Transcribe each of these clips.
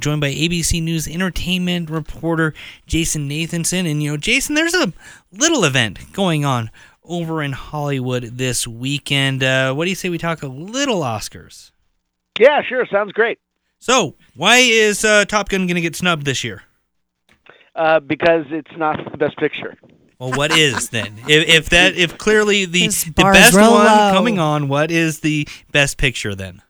joined by ABC News entertainment reporter Jason Nathanson. And, you know, Jason, there's a little event going on over in Hollywood this weekend. Uh, what do you say we talk a little Oscars? Yeah, sure. Sounds great. So, why is uh, Top Gun going to get snubbed this year? Uh, because it's not the best picture. Well, what is then? if, if that, if clearly the the best one low. coming on, what is the best picture then?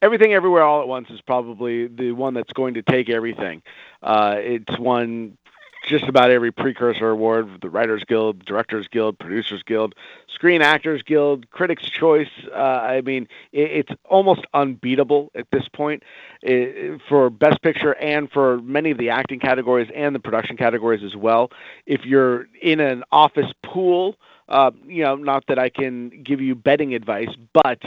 Everything Everywhere All at Once is probably the one that's going to take everything. Uh, it's won just about every precursor award the Writers Guild, Directors Guild, Producers Guild, Screen Actors Guild, Critics' Choice. Uh, I mean, it, it's almost unbeatable at this point eh, for Best Picture and for many of the acting categories and the production categories as well. If you're in an office pool, uh, you know, not that I can give you betting advice, but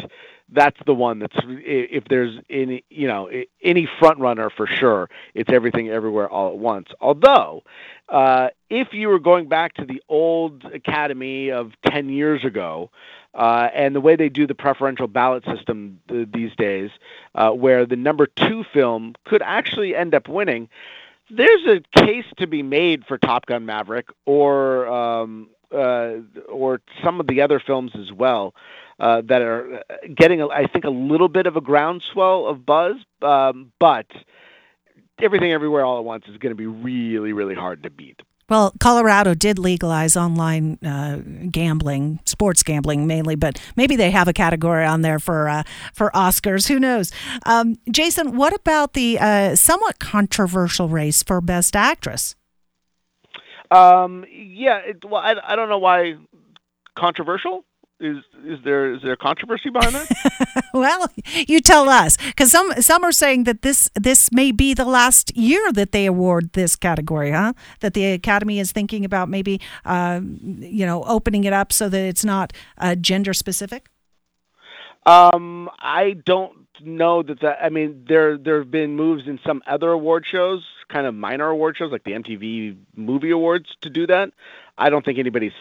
that's the one that's if there's any you know any front runner for sure it's everything everywhere all at once. Although uh, if you were going back to the old academy of 10 years ago uh, and the way they do the preferential ballot system th- these days uh, where the number two film could actually end up winning there's a case to be made for top gun maverick or um, uh, or some of the other films as well uh, that are uh, getting, I think, a little bit of a groundswell of buzz, um, but everything everywhere all at once is going to be really, really hard to beat. Well, Colorado did legalize online uh, gambling, sports gambling mainly, but maybe they have a category on there for uh, for Oscars. Who knows? Um, Jason, what about the uh, somewhat controversial race for Best Actress? Um, yeah, it, well, I, I don't know why controversial. Is is there is there controversy behind that? well, you tell us, because some some are saying that this this may be the last year that they award this category, huh? That the Academy is thinking about maybe, uh, you know, opening it up so that it's not uh, gender specific. Um, I don't know that that. I mean, there there have been moves in some other award shows, kind of minor award shows like the MTV Movie Awards, to do that. I don't think anybody's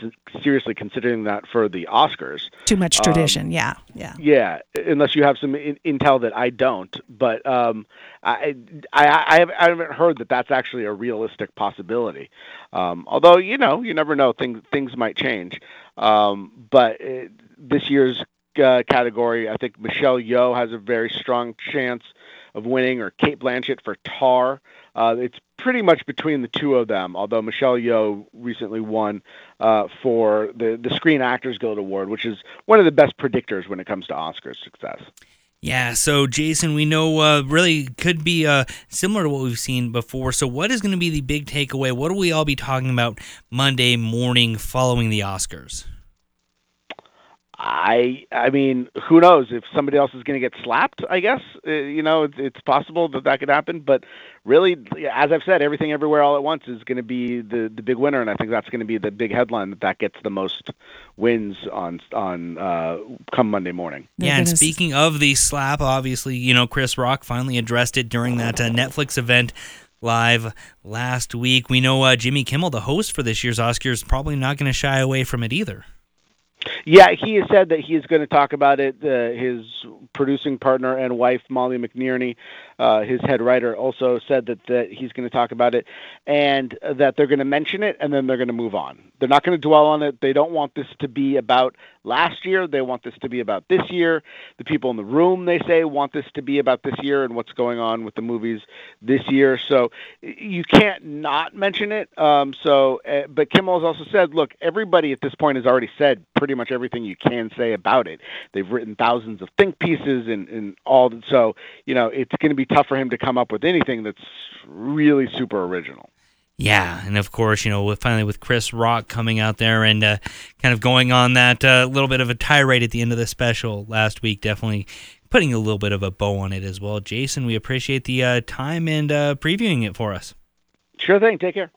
seriously considering that for the Oscars. Too much tradition, yeah, yeah. Yeah, unless you have some in- intel that I don't. But um, I, I, I, have, I haven't heard that that's actually a realistic possibility. Um, although you know, you never know. Things things might change. Um, but it, this year's uh, category, I think Michelle Yeoh has a very strong chance of winning, or Cate Blanchett for Tar. Uh, it's pretty much between the two of them. Although Michelle Yeoh recently won uh, for the the Screen Actors Guild Award, which is one of the best predictors when it comes to Oscars success. Yeah, so Jason, we know uh, really could be uh, similar to what we've seen before. So, what is going to be the big takeaway? What will we all be talking about Monday morning following the Oscars? I I mean, who knows if somebody else is going to get slapped? I guess uh, you know it's, it's possible that that could happen. But really, as I've said, everything everywhere all at once is going to be the the big winner, and I think that's going to be the big headline that that gets the most wins on on uh, come Monday morning. They're yeah, and speaking of the slap, obviously, you know, Chris Rock finally addressed it during that uh, Netflix event live last week. We know uh, Jimmy Kimmel, the host for this year's Oscars, is probably not going to shy away from it either. Yeah, he has said that he is going to talk about it. Uh, his producing partner and wife, Molly McNearney, uh, his head writer, also said that, that he's going to talk about it and that they're going to mention it and then they're going to move on. They're not going to dwell on it. They don't want this to be about last year. They want this to be about this year. The people in the room, they say, want this to be about this year and what's going on with the movies this year. So you can't not mention it. Um, so, uh, but Kimmel has also said, look, everybody at this point has already said pretty much everything you can say about it. They've written thousands of think pieces and, and all. So, you know, it's going to be tough for him to come up with anything that's really super original. Yeah, and of course, you know, with, finally with Chris Rock coming out there and uh, kind of going on that uh, little bit of a tirade at the end of the special last week, definitely putting a little bit of a bow on it as well. Jason, we appreciate the uh, time and uh, previewing it for us. Sure thing. Take care.